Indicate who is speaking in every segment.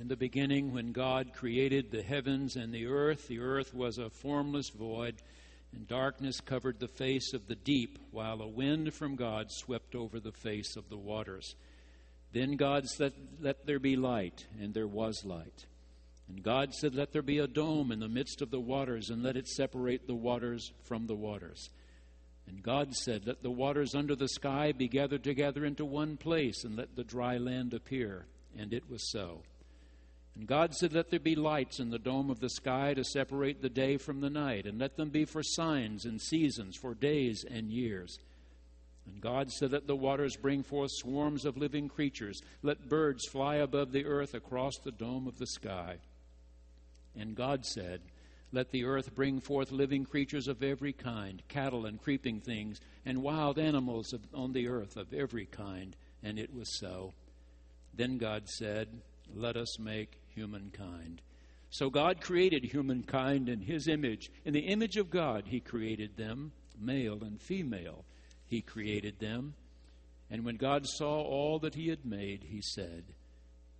Speaker 1: In the beginning, when God created the heavens and the earth, the earth was a formless void, and darkness covered the face of the deep, while a wind from God swept over the face of the waters. Then God said, Let there be light, and there was light. And God said, Let there be a dome in the midst of the waters, and let it separate the waters from the waters. And God said, Let the waters under the sky be gathered together into one place, and let the dry land appear. And it was so. And God said, Let there be lights in the dome of the sky to separate the day from the night, and let them be for signs and seasons, for days and years. And God said, Let the waters bring forth swarms of living creatures. Let birds fly above the earth across the dome of the sky. And God said, Let the earth bring forth living creatures of every kind, cattle and creeping things, and wild animals on the earth of every kind. And it was so. Then God said, Let us make humankind. So God created humankind in his image. In the image of God, he created them, male and female. He created them. And when God saw all that he had made, he said,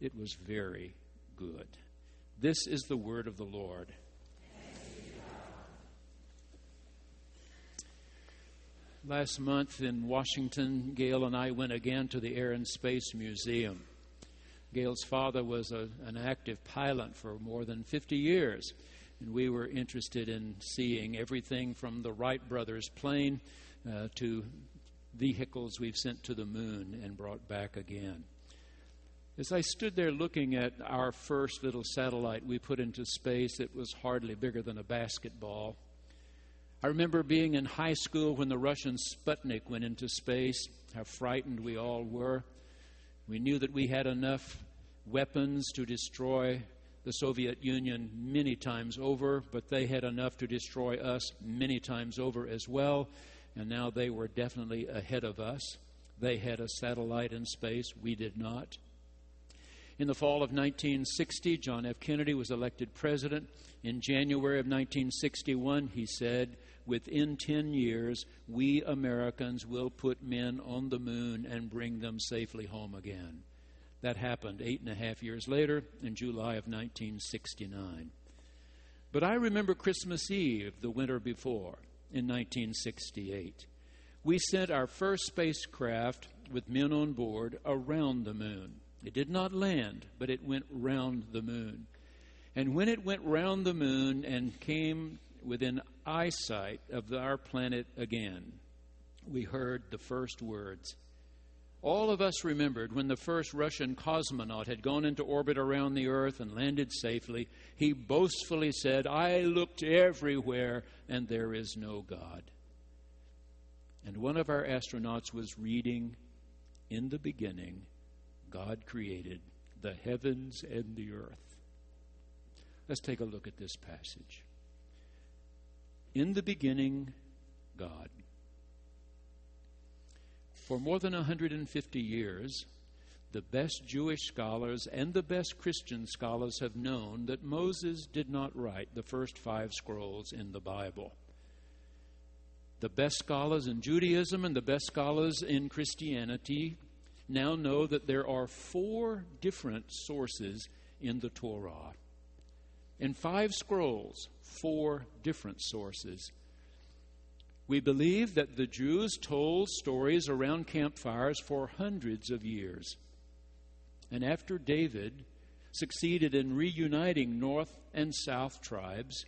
Speaker 1: It was very good. This is the word of the Lord. Last month in Washington, Gail and I went again to the Air and Space Museum. Gail's father was a, an active pilot for more than 50 years, and we were interested in seeing everything from the Wright brothers' plane uh, to vehicles we've sent to the moon and brought back again. As I stood there looking at our first little satellite we put into space, it was hardly bigger than a basketball. I remember being in high school when the Russian Sputnik went into space, how frightened we all were. We knew that we had enough weapons to destroy the Soviet Union many times over, but they had enough to destroy us many times over as well, and now they were definitely ahead of us. They had a satellite in space, we did not. In the fall of 1960, John F. Kennedy was elected president. In January of 1961, he said, within 10 years, we Americans will put men on the moon and bring them safely home again. That happened eight and a half years later in July of 1969. But I remember Christmas Eve, the winter before, in 1968. We sent our first spacecraft with men on board around the moon. It did not land, but it went round the moon. And when it went round the moon and came within eyesight of our planet again, we heard the first words. All of us remembered when the first Russian cosmonaut had gone into orbit around the Earth and landed safely, he boastfully said, I looked everywhere and there is no God. And one of our astronauts was reading, In the beginning, God created the heavens and the earth. Let's take a look at this passage. In the beginning, God. For more than 150 years, the best Jewish scholars and the best Christian scholars have known that Moses did not write the first five scrolls in the Bible. The best scholars in Judaism and the best scholars in Christianity now know that there are four different sources in the Torah. In five scrolls, four different sources. We believe that the Jews told stories around campfires for hundreds of years. And after David succeeded in reuniting north and south tribes,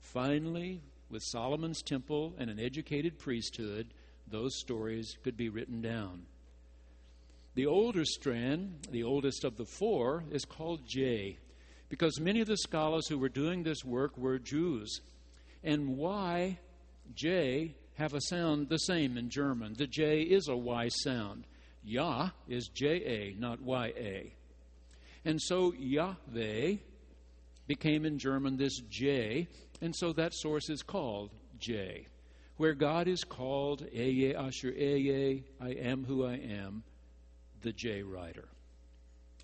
Speaker 1: finally, with Solomon's temple and an educated priesthood, those stories could be written down. The older strand, the oldest of the four, is called J, because many of the scholars who were doing this work were Jews. And Y, J, have a sound the same in German. The J is a Y sound. Yah is J A, not Y A. And so Yahweh became in German this J, and so that source is called J, where God is called Eye Asher Eye, I am who I am the J writer.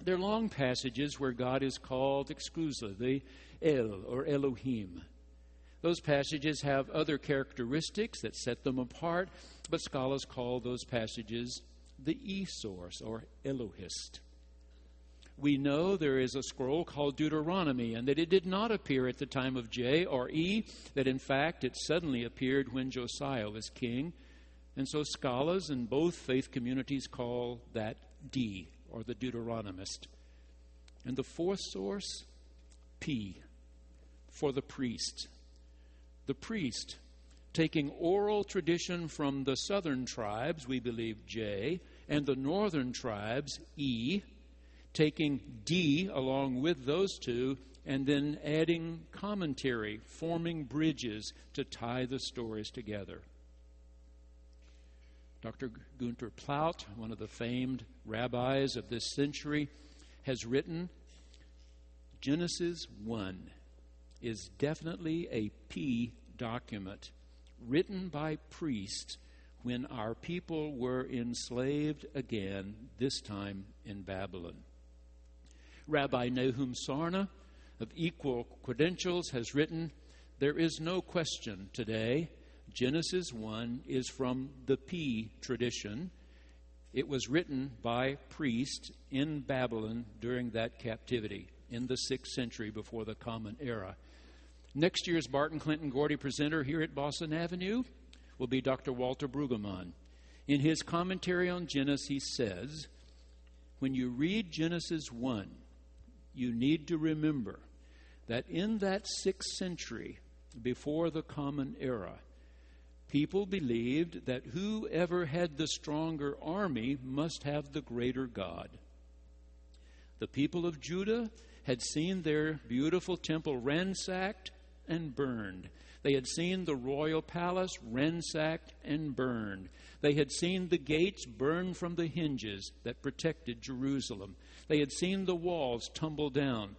Speaker 1: There are long passages where God is called exclusively El or Elohim. Those passages have other characteristics that set them apart, but scholars call those passages the E source or Elohist. We know there is a scroll called Deuteronomy, and that it did not appear at the time of J or E, that in fact it suddenly appeared when Josiah was king. And so scholars in both faith communities call that D, or the Deuteronomist. And the fourth source, P, for the priest. The priest, taking oral tradition from the southern tribes, we believe J, and the northern tribes, E, taking D along with those two, and then adding commentary, forming bridges to tie the stories together. Dr. Gunther Plaut, one of the famed rabbis of this century, has written Genesis 1 is definitely a P document written by priests when our people were enslaved again, this time in Babylon. Rabbi Nahum Sarna of equal credentials has written There is no question today. Genesis 1 is from the P tradition. It was written by priests in Babylon during that captivity in the 6th century before the Common Era. Next year's Barton Clinton Gordy presenter here at Boston Avenue will be Dr. Walter Brueggemann. In his commentary on Genesis, he says, When you read Genesis 1, you need to remember that in that sixth century, before the Common Era, people believed that whoever had the stronger army must have the greater God. The people of Judah had seen their beautiful temple ransacked and burned. They had seen the royal palace ransacked and burned. They had seen the gates burned from the hinges that protected Jerusalem. They had seen the walls tumble down.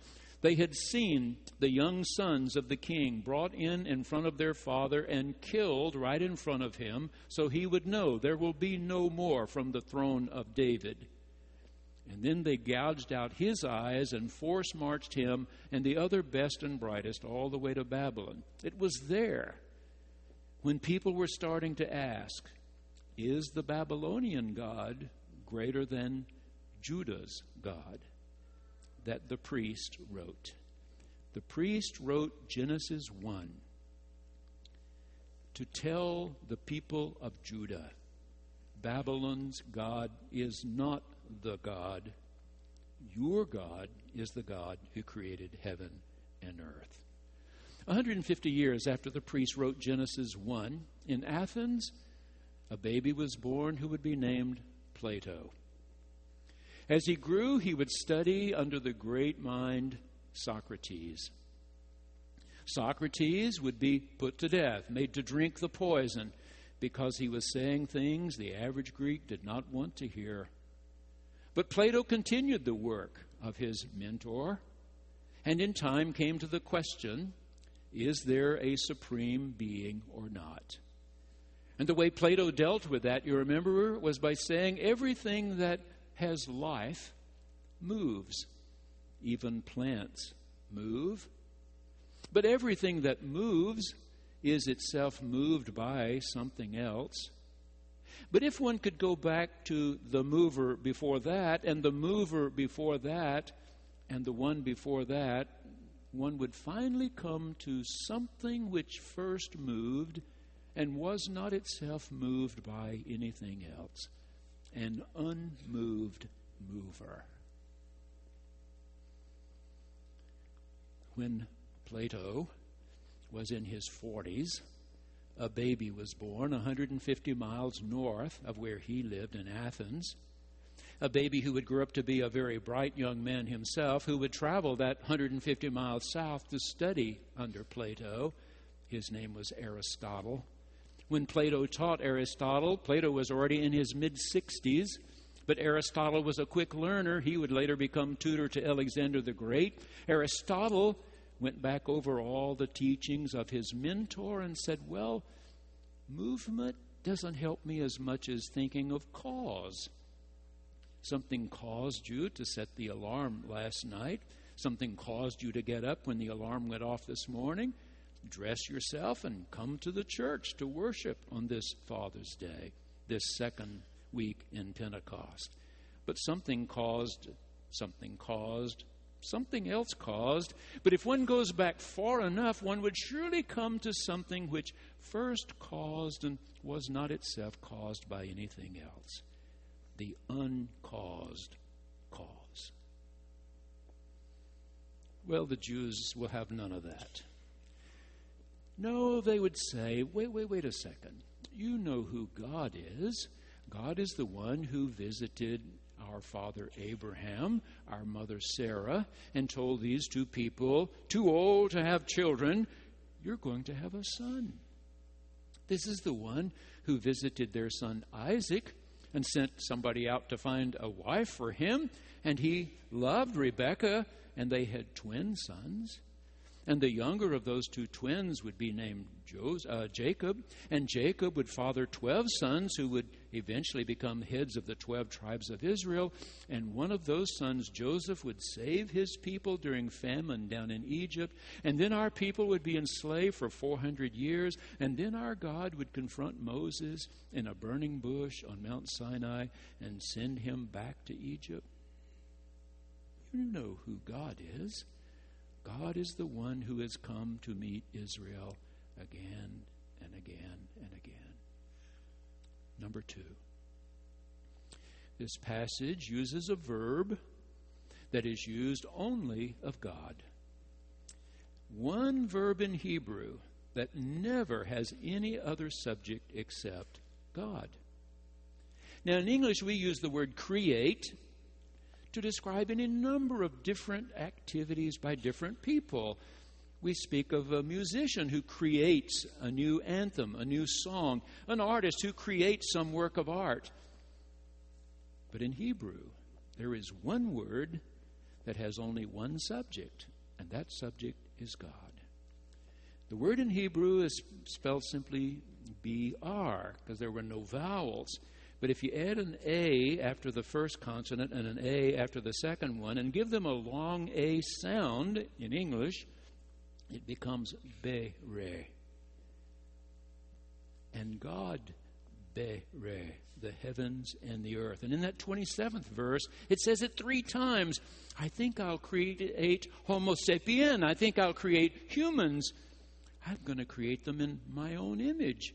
Speaker 1: They had seen the young sons of the king brought in in front of their father and killed right in front of him, so he would know there will be no more from the throne of David. And then they gouged out his eyes and force marched him and the other best and brightest all the way to Babylon. It was there when people were starting to ask, Is the Babylonian God greater than Judah's God? That the priest wrote. The priest wrote Genesis 1 to tell the people of Judah Babylon's God is not the God. Your God is the God who created heaven and earth. 150 years after the priest wrote Genesis 1, in Athens, a baby was born who would be named Plato. As he grew, he would study under the great mind Socrates. Socrates would be put to death, made to drink the poison, because he was saying things the average Greek did not want to hear. But Plato continued the work of his mentor, and in time came to the question is there a supreme being or not? And the way Plato dealt with that, you remember, was by saying everything that has life moves. Even plants move. But everything that moves is itself moved by something else. But if one could go back to the mover before that, and the mover before that, and the one before that, one would finally come to something which first moved and was not itself moved by anything else an unmoved mover. When Plato was in his 40s, a baby was born 150 miles north of where he lived in Athens. A baby who would grow up to be a very bright young man himself, who would travel that 150 miles south to study under Plato. His name was Aristotle. When Plato taught Aristotle, Plato was already in his mid 60s, but Aristotle was a quick learner. He would later become tutor to Alexander the Great. Aristotle went back over all the teachings of his mentor and said, Well, movement doesn't help me as much as thinking of cause. Something caused you to set the alarm last night. Something caused you to get up when the alarm went off this morning dress yourself and come to the church to worship on this Father's Day, this second week in Pentecost. But something caused something caused, something else caused. But if one goes back far enough, one would surely come to something which first caused and was not itself caused by anything else the uncaused cause. Well, the Jews will have none of that. No, they would say, wait, wait, wait a second. You know who God is. God is the one who visited our father Abraham, our mother Sarah, and told these two people, too old to have children, you're going to have a son. This is the one who visited their son Isaac and sent somebody out to find a wife for him, and he loved Rebekah, and they had twin sons. And the younger of those two twins would be named uh, Jacob, and Jacob would father 12 sons who would eventually become heads of the 12 tribes of Israel. And one of those sons, Joseph, would save his people during famine down in Egypt. And then our people would be enslaved for 400 years. And then our God would confront Moses in a burning bush on Mount Sinai and send him back to Egypt. You know who God is. God is the one who has come to meet Israel again and again and again. Number two, this passage uses a verb that is used only of God. One verb in Hebrew that never has any other subject except God. Now, in English, we use the word create to describe any number of different activities by different people. We speak of a musician who creates a new anthem, a new song, an artist who creates some work of art. But in Hebrew, there is one word that has only one subject, and that subject is God. The word in Hebrew is spelled simply B R because there were no vowels. But if you add an A after the first consonant and an A after the second one and give them a long A sound in English, it becomes Be-re. And God Be-re, the heavens and the earth. And in that 27th verse, it says it three times. I think I'll create Homo sapien. I think I'll create humans. I'm going to create them in my own image.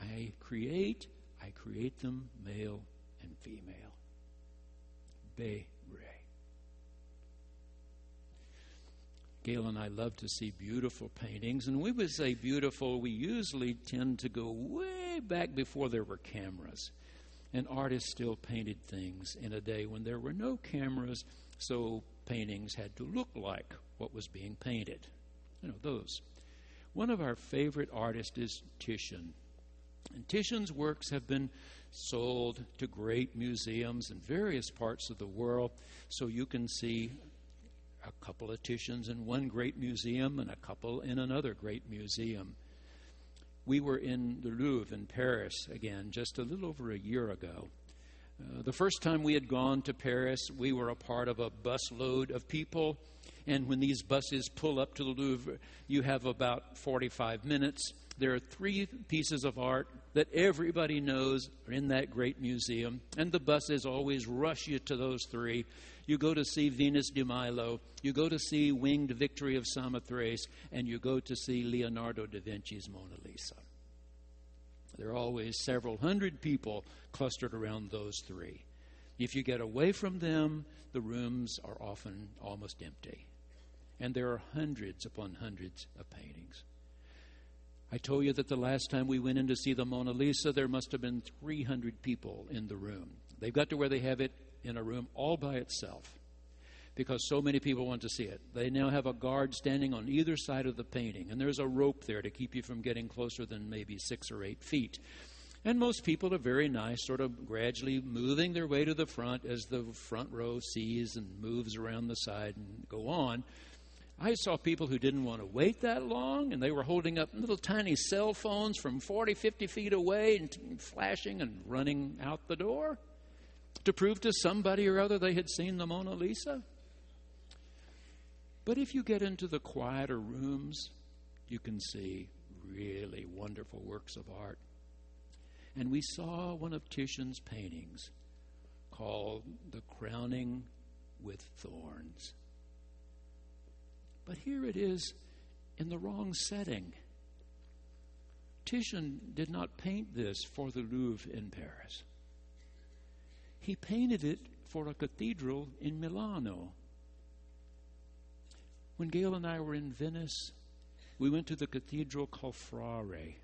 Speaker 1: I create I create them male and female. Be Ray. Gail and I love to see beautiful paintings, and we would say beautiful, we usually tend to go way back before there were cameras. And artists still painted things in a day when there were no cameras, so paintings had to look like what was being painted. You know, those. One of our favorite artists is Titian. And Titian's works have been sold to great museums in various parts of the world, so you can see a couple of Titians in one great museum and a couple in another great museum. We were in the Louvre in Paris again just a little over a year ago. Uh, the first time we had gone to Paris, we were a part of a busload of people. And when these buses pull up to the Louvre, you have about 45 minutes there are three pieces of art that everybody knows are in that great museum, and the buses always rush you to those three. You go to see Venus de Milo, you go to see Winged Victory of Samothrace, and you go to see Leonardo da Vinci's Mona Lisa. There are always several hundred people clustered around those three. If you get away from them, the rooms are often almost empty. And there are hundreds upon hundreds of paintings. I told you that the last time we went in to see the Mona Lisa, there must have been 300 people in the room. They've got to where they have it in a room all by itself because so many people want to see it. They now have a guard standing on either side of the painting, and there's a rope there to keep you from getting closer than maybe six or eight feet. And most people are very nice, sort of gradually moving their way to the front as the front row sees and moves around the side and go on. I saw people who didn't want to wait that long, and they were holding up little tiny cell phones from 40, 50 feet away and flashing and running out the door to prove to somebody or other they had seen the Mona Lisa. But if you get into the quieter rooms, you can see really wonderful works of art. And we saw one of Titian's paintings called The Crowning with thorns. But here it is in the wrong setting. Titian did not paint this for the Louvre in Paris. He painted it for a cathedral in Milano. When Gail and I were in Venice, we went to the cathedral called Frari.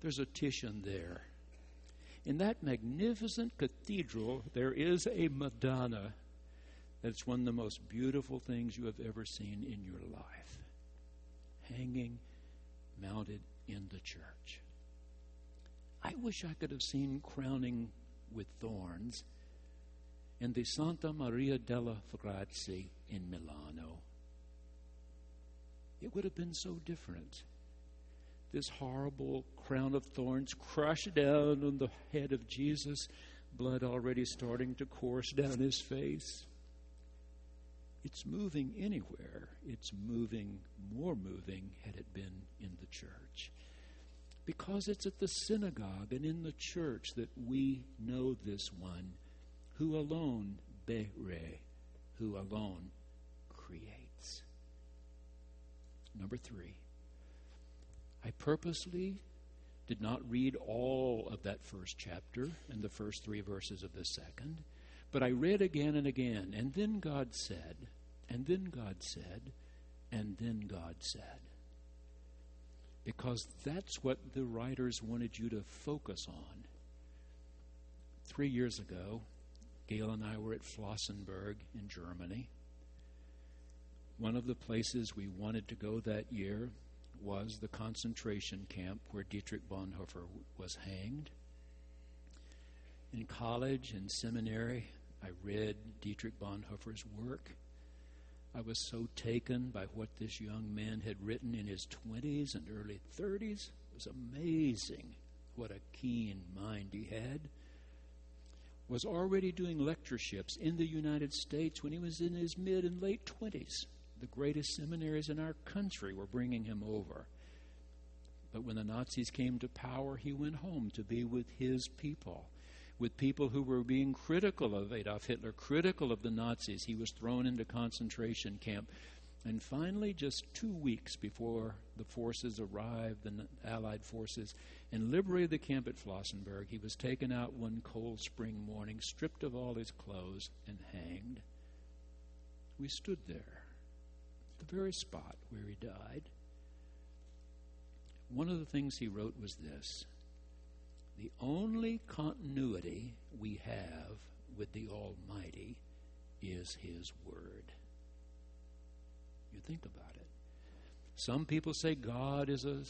Speaker 1: There's a Titian there. In that magnificent cathedral, there is a Madonna that's one of the most beautiful things you have ever seen in your life, hanging, mounted in the church. I wish I could have seen crowning with thorns in the Santa Maria delle Grazie in Milano. It would have been so different. This horrible crown of thorns crushed down on the head of Jesus, blood already starting to course down his face. It's moving anywhere. It's moving, more moving, had it been in the church. Because it's at the synagogue and in the church that we know this one who alone, Bere, who alone creates. Number three, I purposely did not read all of that first chapter and the first three verses of the second, but I read again and again. And then God said, and then God said, and then God said. Because that's what the writers wanted you to focus on. Three years ago, Gail and I were at Flossenburg in Germany. One of the places we wanted to go that year was the concentration camp where Dietrich Bonhoeffer was hanged. In college and seminary, I read Dietrich Bonhoeffer's work. I was so taken by what this young man had written in his 20s and early 30s. It was amazing what a keen mind he had was already doing lectureships in the United States when he was in his mid and late 20s. The greatest seminaries in our country were bringing him over. But when the Nazis came to power, he went home to be with his people, with people who were being critical of Adolf Hitler, critical of the Nazis. He was thrown into concentration camp. And finally, just two weeks before the forces arrived, the Allied forces, and liberated the camp at Flossenburg, he was taken out one cold spring morning, stripped of all his clothes, and hanged. We stood there, the very spot where he died. One of the things he wrote was this The only continuity we have with the Almighty is His Word. You think about it. Some people say God is a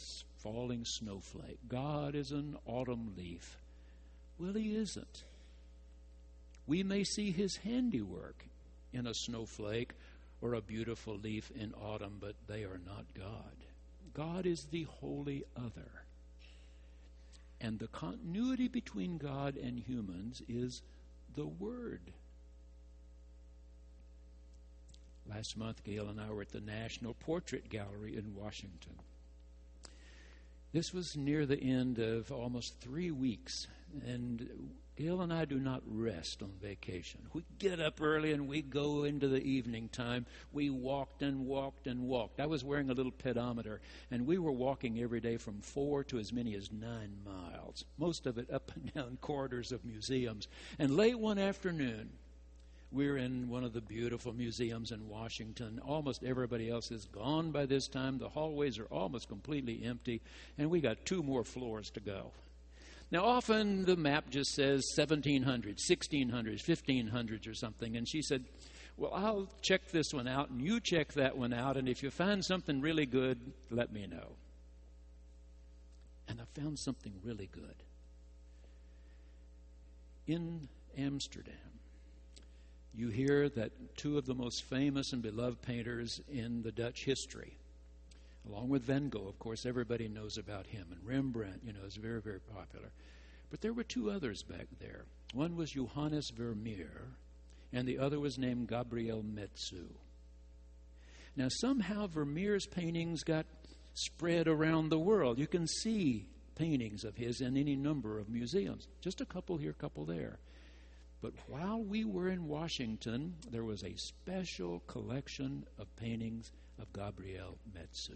Speaker 1: falling snowflake, God is an autumn leaf. Well, He isn't. We may see His handiwork in a snowflake or a beautiful leaf in autumn, but they are not God. God is the holy other. And the continuity between God and humans is the Word. Last month, Gail and I were at the National Portrait Gallery in Washington. This was near the end of almost three weeks, and Gail and I do not rest on vacation. We get up early and we go into the evening time. We walked and walked and walked. I was wearing a little pedometer, and we were walking every day from four to as many as nine miles, most of it up and down corridors of museums. And late one afternoon, we're in one of the beautiful museums in Washington. Almost everybody else is gone by this time. The hallways are almost completely empty, and we got two more floors to go. Now, often the map just says 1700s, 1600s, 1500s, or something. And she said, Well, I'll check this one out, and you check that one out, and if you find something really good, let me know. And I found something really good. In Amsterdam, you hear that two of the most famous and beloved painters in the Dutch history, along with Van Gogh, of course, everybody knows about him, and Rembrandt, you know, is very, very popular. But there were two others back there. One was Johannes Vermeer, and the other was named Gabriel Metsu. Now, somehow Vermeer's paintings got spread around the world. You can see paintings of his in any number of museums, just a couple here, a couple there. But while we were in Washington, there was a special collection of paintings of Gabriel Metsu.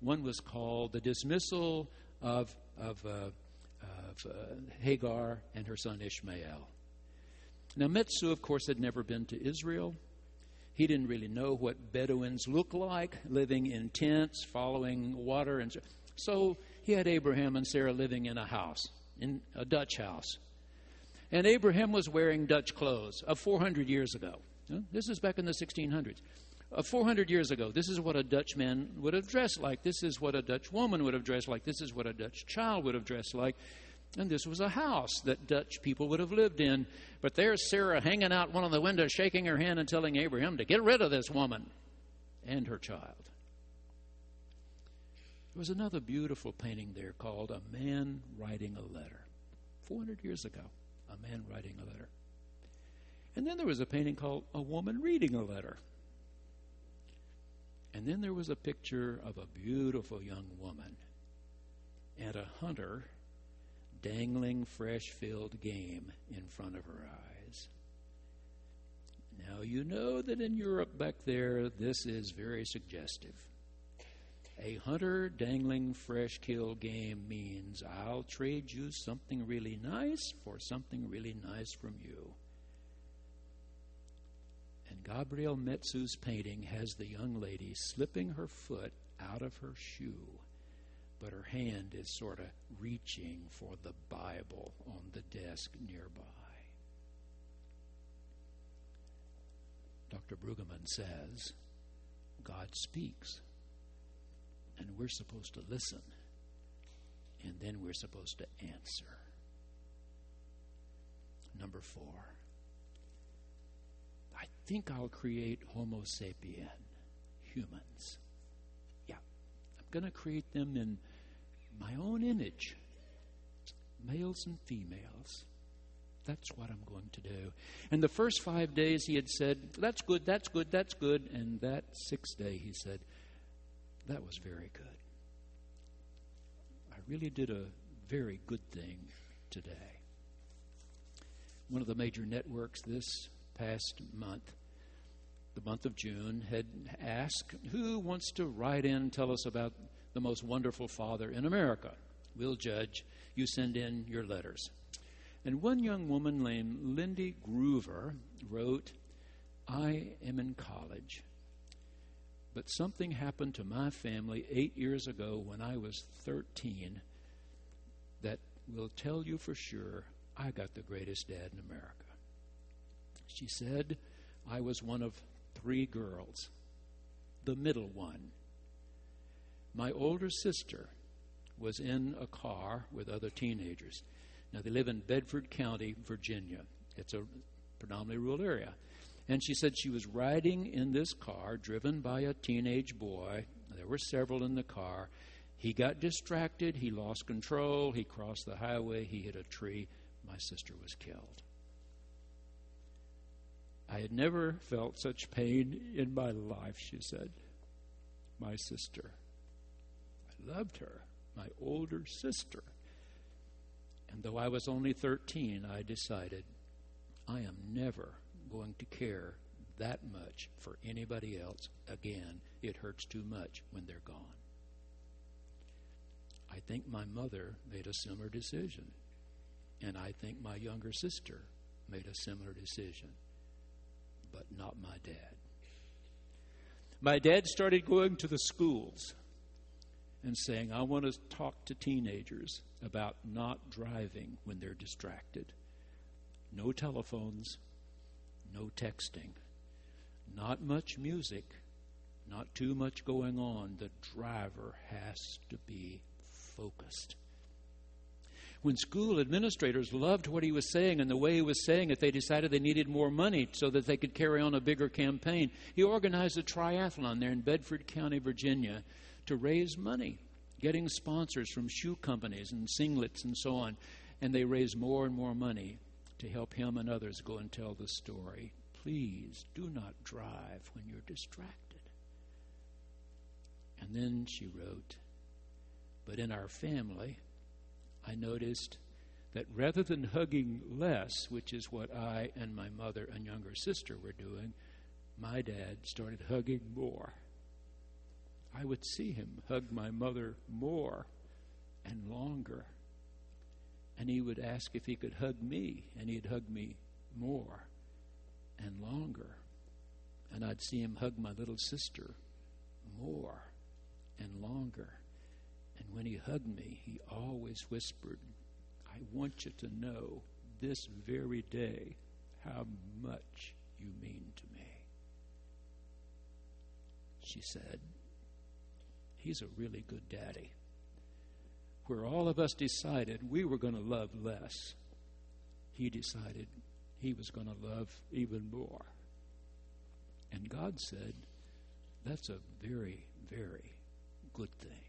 Speaker 1: One was called The Dismissal of, of, uh, of uh, Hagar and her son Ishmael. Now, Metsu, of course, had never been to Israel. He didn't really know what Bedouins look like, living in tents, following water. And so, so he had Abraham and Sarah living in a house, in a Dutch house. And Abraham was wearing Dutch clothes of 400 years ago. This is back in the 1600s. Uh, of 400 years ago, this is what a Dutch man would have dressed like. This is what a Dutch woman would have dressed like. This is what a Dutch child would have dressed like. And this was a house that Dutch people would have lived in. But there's Sarah hanging out one of the windows, shaking her hand and telling Abraham to get rid of this woman and her child. There was another beautiful painting there called A Man Writing a Letter, 400 years ago a man writing a letter. And then there was a painting called A Woman Reading a Letter. And then there was a picture of a beautiful young woman and a hunter dangling fresh filled game in front of her eyes. Now, you know that in Europe back there, this is very suggestive. A hunter dangling fresh killed game means I'll trade you something really nice for something really nice from you. Gabriel Metsu's painting has the young lady slipping her foot out of her shoe, but her hand is sort of reaching for the Bible on the desk nearby. Dr. Brueggemann says God speaks and we're supposed to listen, and then we're supposed to answer. Number four, I think I'll create Homo sapien, humans. Yeah, I'm going to create them in my own image, males and females. That's what I'm going to do. And the first five days he had said, That's good, that's good, that's good. And that sixth day he said, that was very good. I really did a very good thing today. One of the major networks this past month, the month of June, had asked who wants to write in tell us about the most wonderful father in America. We'll judge. You send in your letters. And one young woman named Lindy Groover wrote, I am in college but something happened to my family eight years ago when I was 13 that will tell you for sure I got the greatest dad in America. She said, I was one of three girls, the middle one. My older sister was in a car with other teenagers. Now, they live in Bedford County, Virginia. It's a predominantly rural area. And she said she was riding in this car driven by a teenage boy. There were several in the car. He got distracted. He lost control. He crossed the highway. He hit a tree. My sister was killed. I had never felt such pain in my life, she said. My sister. I loved her, my older sister. And though I was only 13, I decided I am never going to care that much for anybody else again. It hurts too much when they're gone. I think my mother made a similar decision. And I think my younger sister made a similar decision. But not my dad. My dad started going to the schools and saying, I want to talk to teenagers about not driving when they're distracted. No telephones, no texting, not much music, not too much going on. The driver has to be focused. When school administrators loved what he was saying and the way he was saying it, they decided they needed more money so that they could carry on a bigger campaign. He organized a triathlon there in Bedford County, Virginia, to raise money, getting sponsors from shoe companies and singlets and so on. And they raised more and more money to help him and others go and tell the story. Please do not drive when you're distracted. And then she wrote, But in our family, I noticed that rather than hugging less, which is what I and my mother and younger sister were doing, my dad started hugging more. I would see him hug my mother more and longer. And he would ask if he could hug me, and he'd hug me more and longer. And I'd see him hug my little sister more and longer. And when he hugged me, he always whispered, I want you to know this very day how much you mean to me. She said, He's a really good daddy. Where all of us decided we were going to love less, he decided he was going to love even more. And God said, That's a very, very good thing.